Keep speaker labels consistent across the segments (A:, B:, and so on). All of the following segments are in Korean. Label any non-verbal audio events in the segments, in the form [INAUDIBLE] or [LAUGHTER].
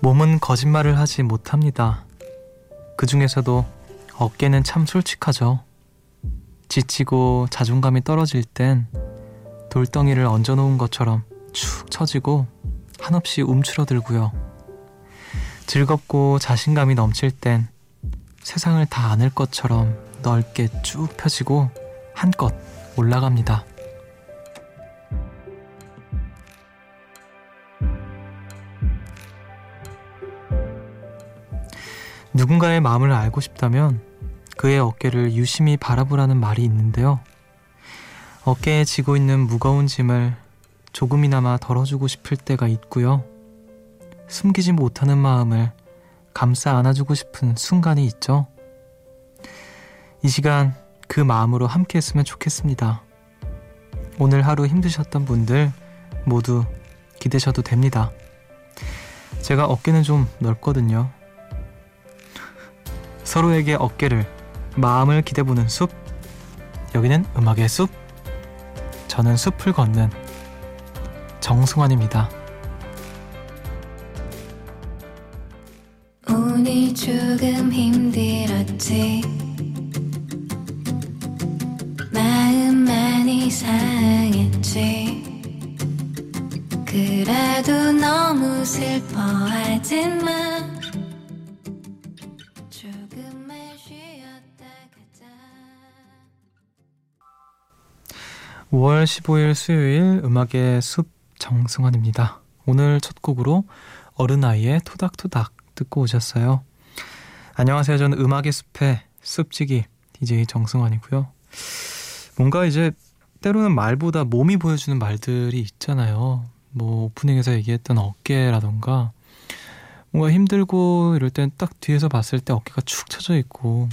A: 몸은 거짓말을 하지 못합니다. 그 중에서도 어깨는 참 솔직하죠. 지치고 자존감이 떨어질 땐 돌덩이를 얹어놓은 것처럼 축 처지고 한없이 움츠러들고요. 즐겁고 자신감이 넘칠 땐 세상을 다 안을 것처럼 넓게 쭉 펴지고 한껏 올라갑니다. 누군가의 마음을 알고 싶다면 그의 어깨를 유심히 바라보라는 말이 있는데요. 어깨에 지고 있는 무거운 짐을 조금이나마 덜어주고 싶을 때가 있고요. 숨기지 못하는 마음을 감싸 안아주고 싶은 순간이 있죠. 이 시간 그 마음으로 함께 했으면 좋겠습니다. 오늘 하루 힘드셨던 분들 모두 기대셔도 됩니다. 제가 어깨는 좀 넓거든요. 서로에게 어깨를, 마음을 기대보는 숲. 여기는 음악의 숲. 저는 숲을 걷는 정승환입니다. 오늘 조금 힘들었지. 5월 15일 수요일 음악의 숲 정승환입니다. 오늘 첫 곡으로 어른아이의 토닥토닥 듣고 오셨어요. 안녕하세요. 저는 음악의 숲의 숲지기 DJ 정승환이고요. 뭔가 이제 때로는 말보다 몸이 보여주는 말들이 있잖아요. 뭐 오프닝에서 얘기했던 어깨라던가 뭔가 힘들고 이럴 땐 딱 뒤에서 봤을 때 어깨가 축 처져 있고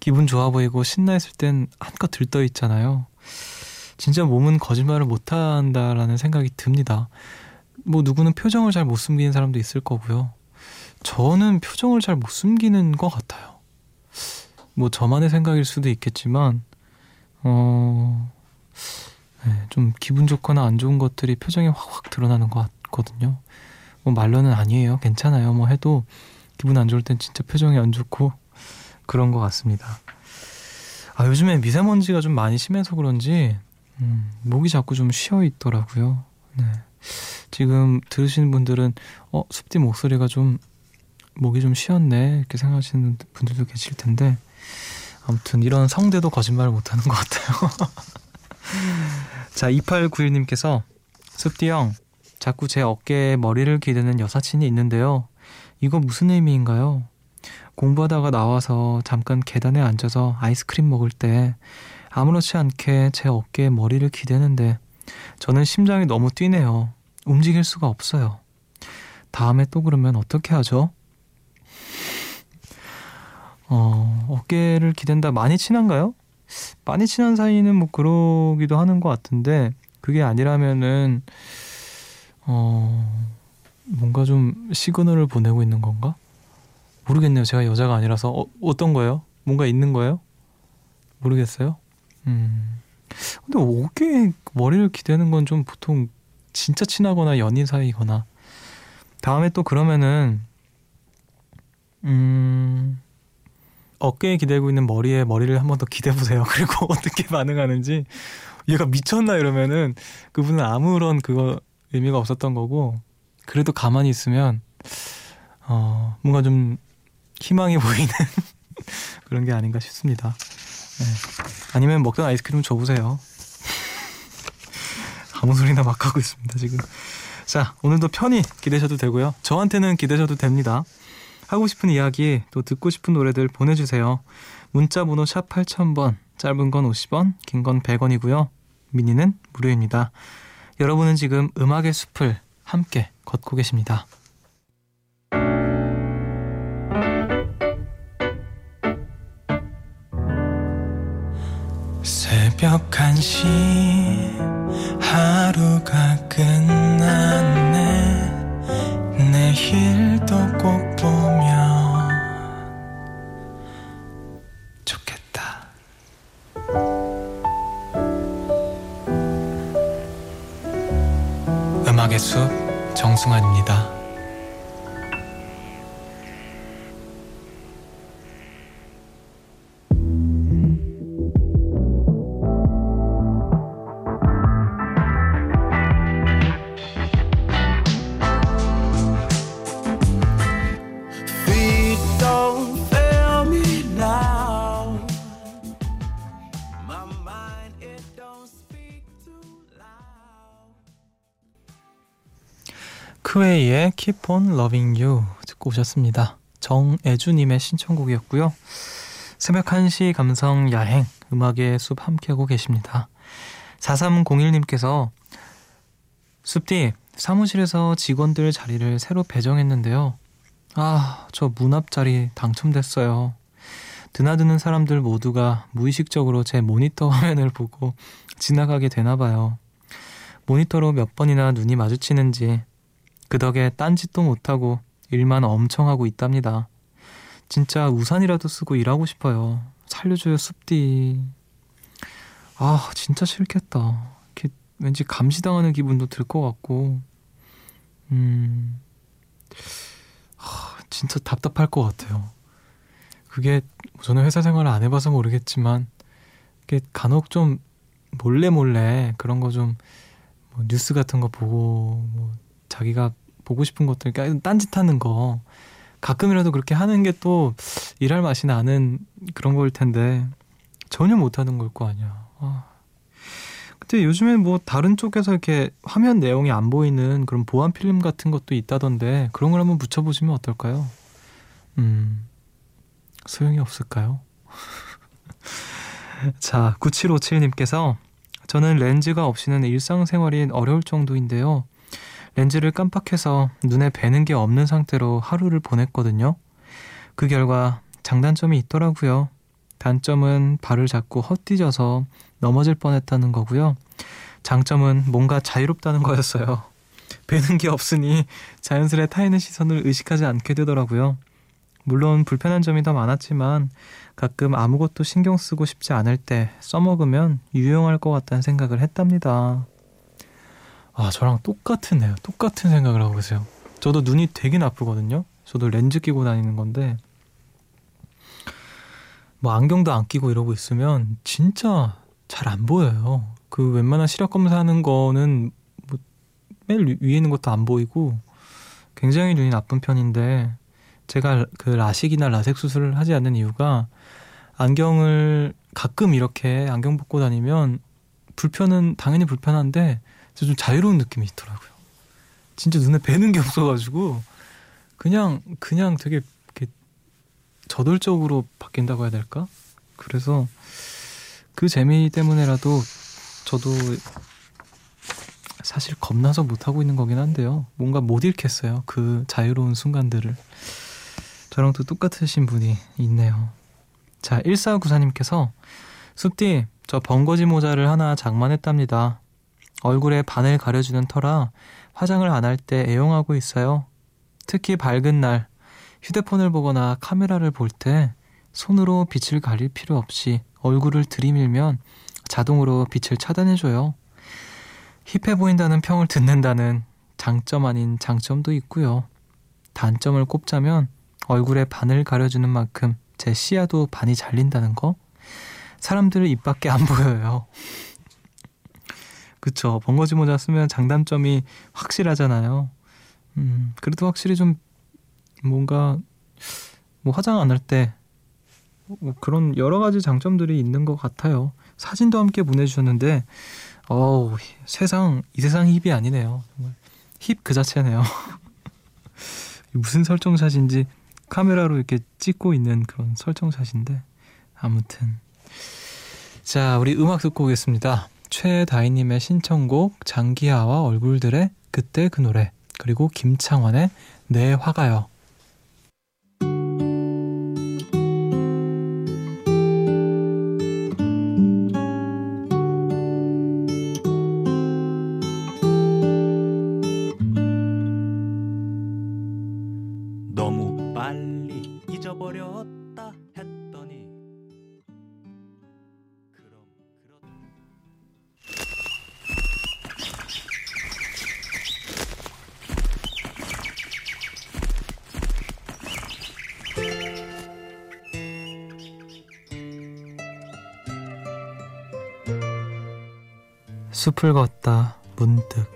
A: 기분 좋아 보이고 신나 있을 땐 한껏 들떠 있잖아요. 진짜 몸은 거짓말을 못한다라는 생각이 듭니다. 뭐 누구는 표정을 잘 못 숨기는 사람도 있을 거고요. 저는 표정을 잘 못 숨기는 것 같아요. 뭐 저만의 생각일 수도 있겠지만, 어, 네, 좀 기분 좋거나 안 좋은 것들이 표정에 확확 드러나는 것 같거든요. 뭐 말로는 아니에요. 괜찮아요. 뭐 해도 기분 안 좋을 땐 진짜 표정이 안 좋고 그런 것 같습니다. 아, 요즘에 미세먼지가 좀 많이 심해서 그런지 음, 목이 자꾸 좀 쉬어 있더라고요. 네. 지금 들으시는 분들은 어 숲디 목소리가 좀 목이 좀 쉬었네 이렇게 생각하시는 분들도 계실 텐데 아무튼 이런 성대도 거짓말을 못하는 것 같아요. [LAUGHS] 자 2891님께서 숲디 형 자꾸 제 어깨에 머리를 기대는 여사친이 있는데요. 이거 무슨 의미인가요? 공부하다가 나와서 잠깐 계단에 앉아서 아이스크림 먹을 때 아무렇지 않게 제 어깨에 머리를 기대는데 저는 심장이 너무 뛰네요. 움직일 수가 없어요. 다음에 또 그러면 어떻게 하죠? 어, 어깨를 기댄다 많이 친한가요? 많이 친한 사이는 뭐 그러기도 하는 것 같은데 그게 아니라면은 어 뭔가 좀 시그널을 보내고 있는 건가? 모르겠네요. 제가 여자가 아니라서 어, 어떤 거예요? 뭔가 있는 거예요? 모르겠어요. 음. 근데 어깨에 머리를 기대는 건 좀 보통 진짜 친하거나 연인 사이거나 다음에 또 그러면은 음 어깨에 기대고 있는 머리에 머리를 한 번 더 기대 보세요. [LAUGHS] 그리고 어떻게 반응하는지 얘가 미쳤나 이러면은 그분은 아무런 그거 의미가 없었던 거고 그래도 가만히 있으면 어 뭔가 좀 희망이 [LAUGHS] 보이는 그런 게 아닌가 싶습니다. 네. 아니면 먹던 아이스크림 줘보세요. 아무 소리나 막 하고 있습니다 지금. 자 오늘도 편히 기대셔도 되고요. 저한테는 기대셔도 됩니다. 하고 싶은 이야기 또 듣고 싶은 노래들 보내주세요. 문자 번호 샵 8000번 짧은 건 50원 긴 건 100원이고요. 미니는 무료입니다. 여러분은 지금 음악의 숲을 함께 걷고 계십니다. 새벽 1시 하루가 스웨이의 Keep on Loving You 듣고 오셨습니다. 정애주님의 신청곡이었고요. 새벽 1시 감성 야행 음악의 숲 함께하고 계십니다. 4301님께서 숲디 사무실에서 직원들 자리를 새로 배정했는데요. 아, 저 문 앞 자리 당첨됐어요. 드나드는 사람들 모두가 무의식적으로 제 모니터 [LAUGHS] 화면을 보고 지나가게 되나 봐요. 모니터로 몇 번이나 눈이 마주치는지 그 덕에 딴짓도 못하고 일만 엄청 하고 있답니다. 진짜 우산이라도 쓰고 일하고 싶어요. 살려줘요, 숲디. 아, 진짜 싫겠다. 왠지 감시당하는 기분도 들 것 같고, 음, 아, 진짜 답답할 것 같아요. 그게 저는 회사 생활을 안 해봐서 모르겠지만, 이게 간혹 좀 몰래 몰래 그런 거좀 뭐 뉴스 같은 거 보고 뭐 자기가 보고 싶은 것들 그러니까 딴짓하는 거 가끔이라도 그렇게 하는 게 또 일할 맛이 나는 그런 걸 텐데 전혀 못하는 걸 거 아니야. 아. 근데 요즘에 뭐 다른 쪽에서 이렇게 화면 내용이 안 보이는 그런 보안 필름 같은 것도 있다던데 그런 걸 한번 붙여보시면 어떨까요? 음 소용이 없을까요? [LAUGHS] 자 9757님께서 저는 렌즈가 없이는 일상생활이 어려울 정도인데요. 렌즈를 깜빡해서 눈에 뵈는 게 없는 상태로 하루를 보냈거든요. 그 결과 장단점이 있더라고요. 단점은 발을 자꾸 헛디뎌서 넘어질 뻔했다는 거고요. 장점은 뭔가 자유롭다는 거였어요. [LAUGHS] 뵈는 게 없으니 자연스레 타인의 시선을 의식하지 않게 되더라고요. 물론 불편한 점이 더 많았지만 가끔 아무것도 신경 쓰고 싶지 않을 때 써먹으면 유용할 것 같다는 생각을 했답니다. 아, 저랑 똑같으네요. 똑같은 생각을 하고 계세요. 저도 눈이 되게 나쁘거든요. 저도 렌즈 끼고 다니는 건데, 뭐 안경도 안 끼고 이러고 있으면 진짜 잘 안 보여요. 그 웬만한 시력 검사하는 거는 뭐맨 위에 있는 것도 안 보이고 굉장히 눈이 나쁜 편인데 제가 그 라식이나 라섹 수술을 하지 않는 이유가 안경을 가끔 이렇게 안경 벗고 다니면 불편은 당연히 불편한데 좀 자유로운 느낌이 있더라고요. 진짜 눈에 뵈는 게 없어가지고 그냥 그냥 되게 이렇게 저돌적으로 바뀐다고 해야 될까? 그래서 그 재미 때문에라도 저도 사실 겁나서 못하고 있는 거긴 한데요. 뭔가 못 잃겠어요. 그 자유로운 순간들을. 저랑 또 똑같으신 분이 있네요. 자, 1494님께서 숲디, 저 번거지 모자를 하나 장만했답니다. 얼굴에 반을 가려주는 터라 화장을 안 할 때 애용하고 있어요. 특히 밝은 날 휴대폰을 보거나 카메라를 볼 때 손으로 빛을 가릴 필요 없이 얼굴을 들이밀면 자동으로 빛을 차단해줘요. 힙해 보인다는 평을 듣는다는 장점 아닌 장점도 있고요. 단점을 꼽자면 얼굴에 반을 가려주는 만큼 제 시야도 반이 잘린다는 거? 사람들 입 밖에 안 보여요. 그쵸. 번거지 모자 쓰면 장단점이 확실하잖아요. 음, 그래도 확실히 좀 뭔가 뭐 화장 안 할 때 뭐 그런 여러 가지 장점들이 있는 것 같아요. 사진도 함께 보내주셨는데, 어우, 세상, 이 세상 힙이 아니네요. 정말 힙 그 자체네요. [LAUGHS] 무슨 설정샷인지 카메라로 이렇게 찍고 있는 그런 설정샷인데, 아무튼. 자, 우리 음악 듣고 오겠습니다. 최다희님의 신청곡 장기하와 얼굴들의 그때 그 노래 그리고 김창완의 내 화가요. 숲을 걷다 문득.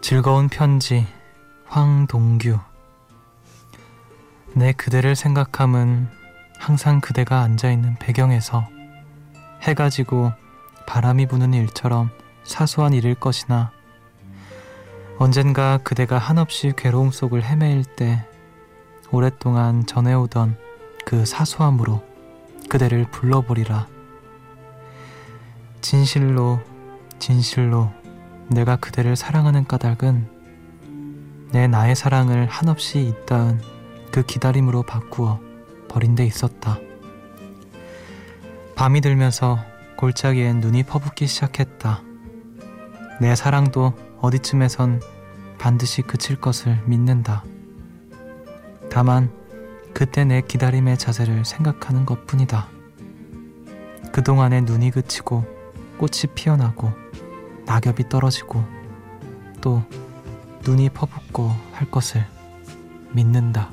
A: 즐거운 편지 황동규. 내 그대를 생각함은 항상 그대가 앉아있는 배경에서 해가 지고 바람이 부는 일처럼 사소한 일일 것이나 언젠가 그대가 한없이 괴로움 속을 헤매일 때 오랫동안 전해오던 그 사소함으로 그대를 불러보리라. 진실로, 진실로 내가 그대를 사랑하는 까닭은 내 나의 사랑을 한없이 잇따은 그 기다림으로 바꾸어 버린 데 있었다. 밤이 들면서 골짜기엔 눈이 퍼붓기 시작했다. 내 사랑도 어디쯤에선 반드시 그칠 것을 믿는다. 다만 그때 내 기다림의 자세를 생각하는 것 뿐이다. 그동안에 눈이 그치고 꽃이 피어나고 낙엽이 떨어지고 또 눈이 퍼붓고 할 것을 믿는다.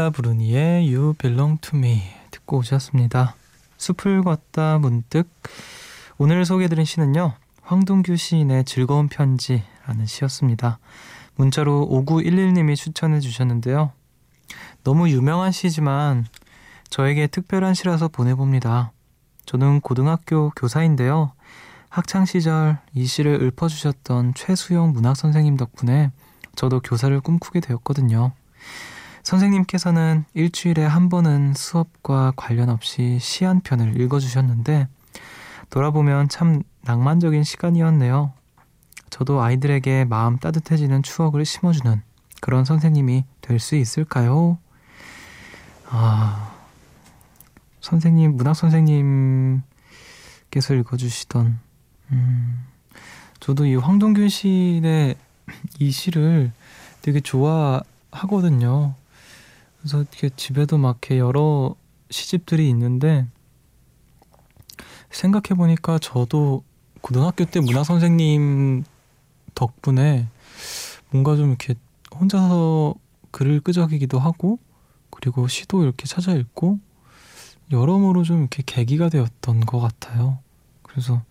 A: 카를라 브루니의 You Belong to Me 듣고 오셨습니다. 숲을 걷다 문득 오늘 소개해드린 시는요. 황동규 시인의 즐거운 편지라는 시였습니다. 문자로 5911님이 추천해 주셨는데요. 너무 유명한 시지만 저에게 특별한 시라서 보내봅니다. 저는 고등학교 교사인데요. 학창 시절 이 시를 읊어주셨던 최수영 문학 선생님 덕분에 저도 교사를 꿈꾸게 되었거든요. 선생님께서는 일주일에 한 번은 수업과 관련 없이 시 한 편을 읽어주셨는데 돌아보면 참 낭만적인 시간이었네요. 저도 아이들에게 마음 따뜻해지는 추억을 심어주는 그런 선생님이 될 수 있을까요? 아, 선생님, 문학 선생님께서 읽어주시던, 음, 저도 이 황동균 시인의 이 시를 되게 좋아하거든요. 그래서 이렇게 집에도 막 이렇게 여러 시집들이 있는데, 생각해 보니까 저도 고등학교 때 문학 선생님 덕분에 뭔가 좀 이렇게 혼자서 글을 끄적이기도 하고, 그리고 시도 이렇게 찾아 읽고, 여러모로 좀 이렇게 계기가 되었던 것 같아요. 그래서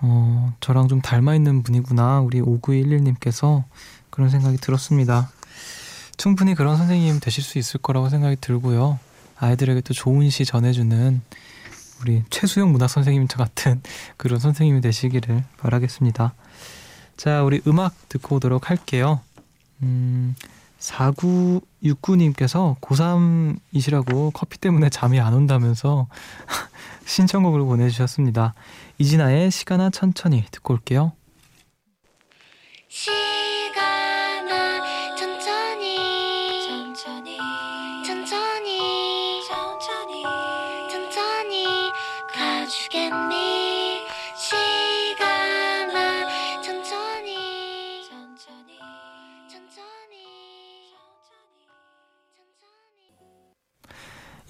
A: 어, 저랑 좀 닮아 있는 분이구나 우리 5911님께서 그런 생각이 들었습니다. 충분히 그런 선생님 되실 수 있을 거라고 생각이 들고요. 아이들에게 또 좋은 시 전해주는 우리 최수영 문학 선생님 같은 [LAUGHS] 그런 선생님이 되시기를 바라겠습니다. 자, 우리 음악 듣고 오도록 할게요. 음, 4969님께서 고3이시라고 커피 때문에 잠이 안 온다면서 [LAUGHS] 신청곡을 보내주셨습니다. 이진아의 시간아 천천히 듣고 올게요.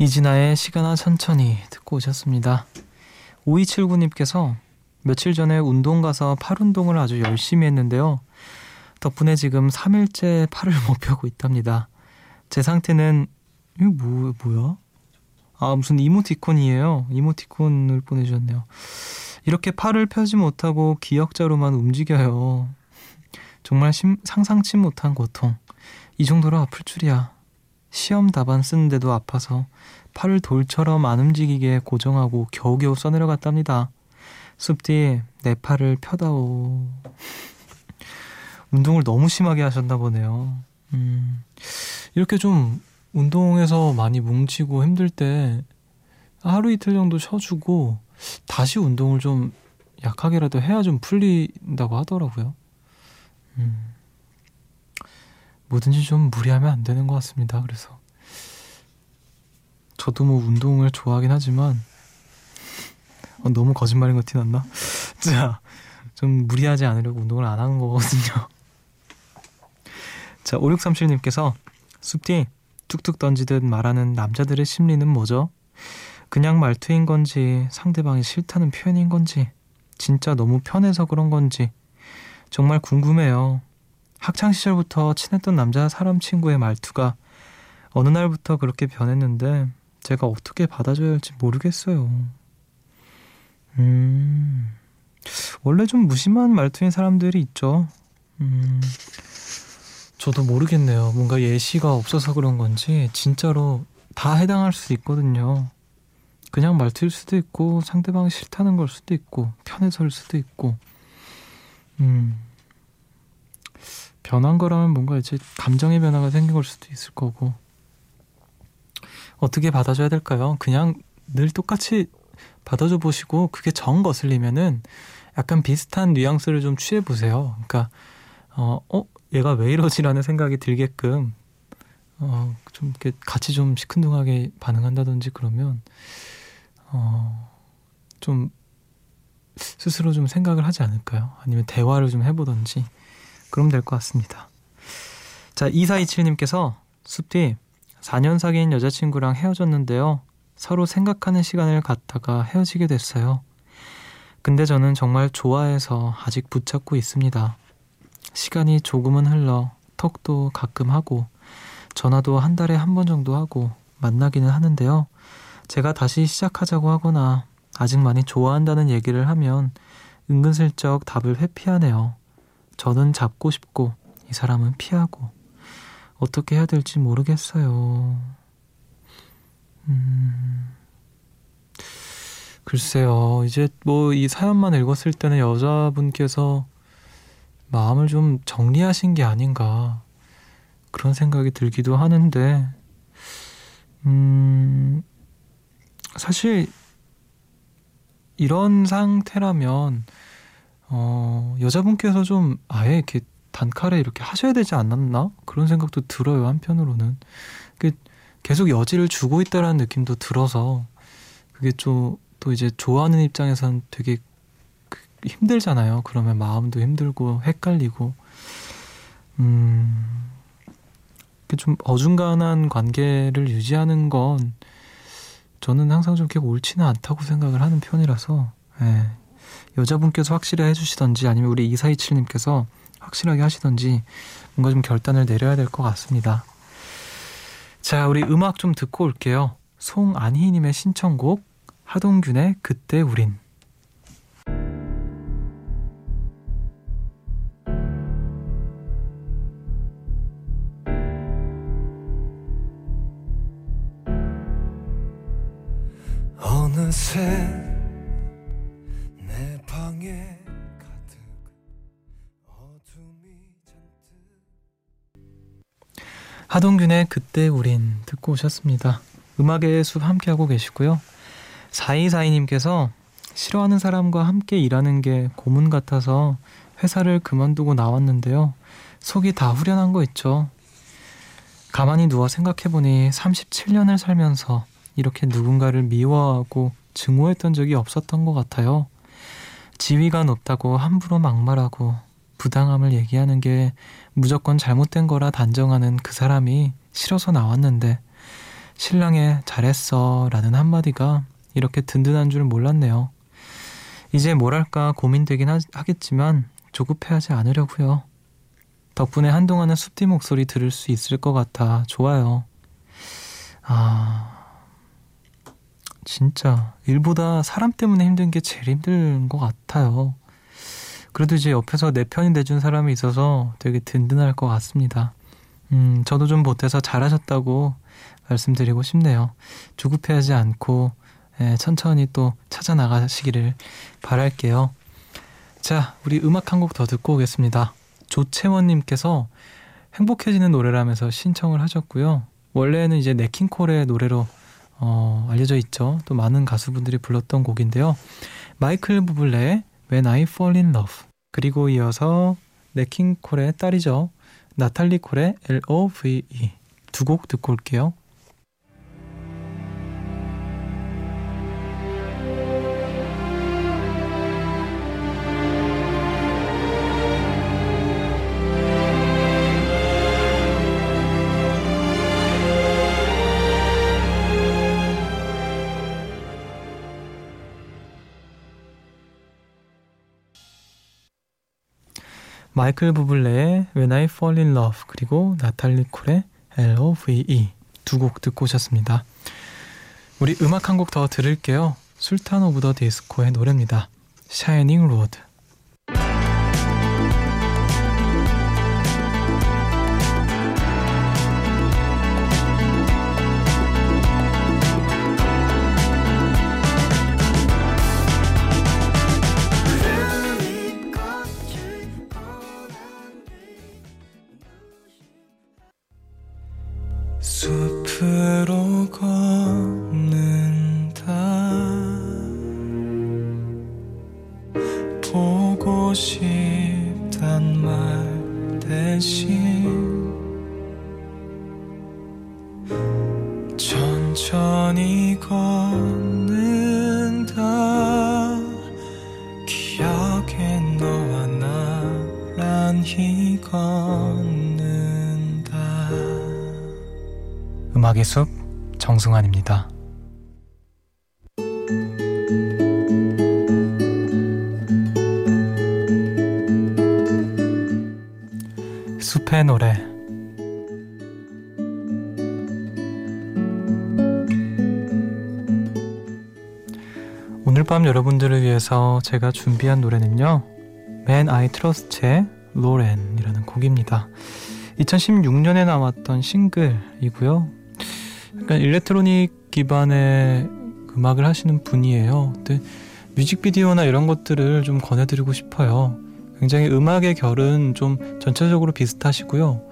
A: 이진아의 시간아 천천히 듣고 오셨습니다. 5279님께서 며칠 전에 운동 가서 팔 운동을 아주 열심히 했는데요. 덕분에 지금 3일째 팔을 못 펴고 있답니다. 제 상태는 이거 뭐, 뭐야? 아 무슨 이모티콘이에요. 이모티콘을 보내주셨네요. 이렇게 팔을 펴지 못하고 기역자로만 움직여요. 정말 심, 상상치 못한 고통. 이 정도로 아플 줄이야. 시험 답안 쓰는데도 아파서 팔을 돌처럼 안 움직이게 고정하고 겨우겨우 써내려갔답니다. 숲디 내 팔을 펴다오. 운동을 너무 심하게 하셨나 보네요. 음, 이렇게 좀 운동에서 많이 뭉치고 힘들 때 하루 이틀 정도 쉬어주고 다시 운동을 좀 약하게라도 해야 좀 풀린다고 하더라고요. 음. 뭐든지 좀 무리하면 안 되는 것 같습니다. 그래서 저도 뭐 운동을 좋아하긴 하지만 어, 너무 거짓말인 것 티났나? [LAUGHS] 자, 좀 무리하지 않으려고 운동을 안 하는 거거든요. 자, 5637님께서 숲디 툭툭 던지듯 말하는 남자들의 심리는 뭐죠? 그냥 말투인 건지 상대방이 싫다는 표현인 건지 진짜 너무 편해서 그런 건지 정말 궁금해요. 학창 시절부터 친했던 남자 사람 친구의 말투가 어느 날부터 그렇게 변했는데 제가 어떻게 받아줘야 할지 모르겠어요. 음, 원래 좀 무심한 말투인 사람들이 있죠. 음, 저도 모르겠네요. 뭔가 예시가 없어서 그런 건지 진짜로 다 해당할 수 있거든요. 그냥 말투일 수도 있고 상대방이 싫다는 걸 수도 있고 편해서일 수도 있고 음 변한 거라면 뭔가 이제 감정의 변화가 생긴 걸 수도 있을 거고 어떻게 받아줘야 될까요? 그냥 늘 똑같이 받아줘 보시고 그게 정 거슬리면은 약간 비슷한 뉘앙스를 좀 취해 보세요. 그러니까 어, 어 얘가 왜 이러지라는 생각이 들게끔 어, 좀 이렇게 같이 좀 시큰둥하게 반응한다든지 그러면 어, 좀 스스로 좀 생각을 하지 않을까요? 아니면 대화를 좀 해보던지 그럼 될 것 같습니다. 자, 2427님께서 숲디 4년 사귄 여자친구랑 헤어졌는데요. 서로 생각하는 시간을 갖다가 헤어지게 됐어요. 근데 저는 정말 좋아해서 아직 붙잡고 있습니다. 시간이 조금은 흘러 톡도 가끔 하고 전화도 한 달에 한 번 정도 하고 만나기는 하는데요. 제가 다시 시작하자고 하거나 아직 많이 좋아한다는 얘기를 하면 은근슬쩍 답을 회피하네요. 저는 잡고 싶고 이 사람은 피하고 어떻게 해야 될지 모르겠어요. 음. 글쎄요. 이제 뭐 이 사연만 읽었을 때는 여자분께서 마음을 좀 정리하신 게 아닌가 그런 생각이 들기도 하는데 음 사실 이런 상태라면 어 여자분께서 좀 아예 이렇게 단칼에 이렇게 하셔야 되지 않았나 그런 생각도 들어요 한편으로는 그 계속 여지를 주고 있다라는 느낌도 들어서 그게 좀 또 이제 좋아하는 입장에선 되게 힘들잖아요. 그러면 마음도 힘들고 헷갈리고 음. 좀 어중간한 관계를 유지하는 건 저는 항상 좀 그렇게 옳지는 않다고 생각을 하는 편이라서 예. 여자분께서 확실히 해주시던지 아니면 우리 이사이칠님께서 확실하게 하시던지 뭔가 좀 결단을 내려야 될 것 같습니다. 자, 우리 음악 좀 듣고 올게요. 송안희님의 신청곡 하동균의 그때 우린 어느새 하동균의 그때 우린 듣고 오셨습니다. 음악의 숲 함께하고 계시고요. 4242님께서 싫어하는 사람과 함께 일하는 게 고문 같아서 회사를 그만두고 나왔는데요. 속이 다 후련한 거 있죠. 가만히 누워 생각해보니 37년을 살면서 이렇게 누군가를 미워하고 증오했던 적이 없었던 것 같아요. 지위가 높다고 함부로 막말하고 부당함을 얘기하는 게 무조건 잘못된 거라 단정하는 그 사람이 싫어서 나왔는데 신랑의 잘했어 라는 한마디가 이렇게 든든한 줄 몰랐네요. 이제 뭐랄까 고민되긴 하, 겠지만 조급해하지 않으려고요. 덕분에 한동안은 숲디 목소리 들을 수 있을 것 같아 좋아요. 아 진짜 일보다 사람 때문에 힘든 게 제일 힘든 것 같아요. 그래도 이제 옆에서 내 편이 돼준 사람이 있어서 되게 든든할 것 같습니다. 음, 저도 좀 보태서 잘하셨다고 말씀드리고 싶네요. 조급해하지 않고 예, 천천히 또 찾아 나가시기를 바랄게요. 자, 우리 음악 한 곡 더 듣고 오겠습니다. 조채원님께서 행복해지는 노래라면서 신청을 하셨고요. 원래는 이제 네킹콜의 노래로 어, 알려져 있죠. 또 많은 가수분들이 불렀던 곡인데요. 마이클 부블레의 When I Fall in Love 그리고 이어서 네킹 콜의 딸이죠. 나탈리 콜의 L.O.V.E 두 곡 듣고 올게요. 마이클 부블레의 When I Fall in Love 그리고 나탈리 콜의 L.O.V.E 두 곡 듣고 오셨습니다. 우리 음악 한 곡 더 들을게요. 술탄 오브 더 디스코의 노래입니다. Shining Road 정승환입니다. 숲의 노래 오늘 밤 여러분들을 위해서 제가 준비한 노래는요. Man I Trust의 로렌이라는 곡입니다. 2016년에 나왔던 싱글이고요. 약간 일렉트로닉 기반의 음악을 하시는 분이에요. 근데 뮤직비디오나 이런 것들을 좀 권해드리고 싶어요. 굉장히 음악의 결은 좀 전체적으로 비슷하시고요.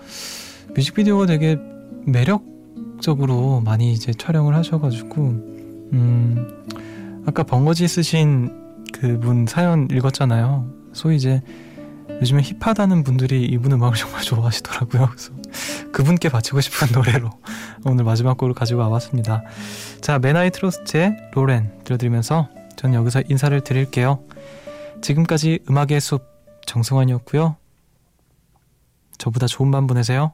A: 뮤직비디오가 되게 매력적으로 많이 이제 촬영을 하셔가지고, 음, 아까 벙거지 쓰신 그 분 사연 읽었잖아요. 소위 이제 요즘에 힙하다는 분들이 이분 음악을 정말 [LAUGHS] 좋아하시더라고요. 그래서 그분께 바치고 싶은 [LAUGHS] 노래로 오늘 마지막 곡을 가지고 와봤습니다. 자, 메나이 트로스트의 로렌 들려드리면서 전 여기서 인사를 드릴게요. 지금까지 음악의 숲 정승환이었고요. 저보다 좋은 밤 보내세요.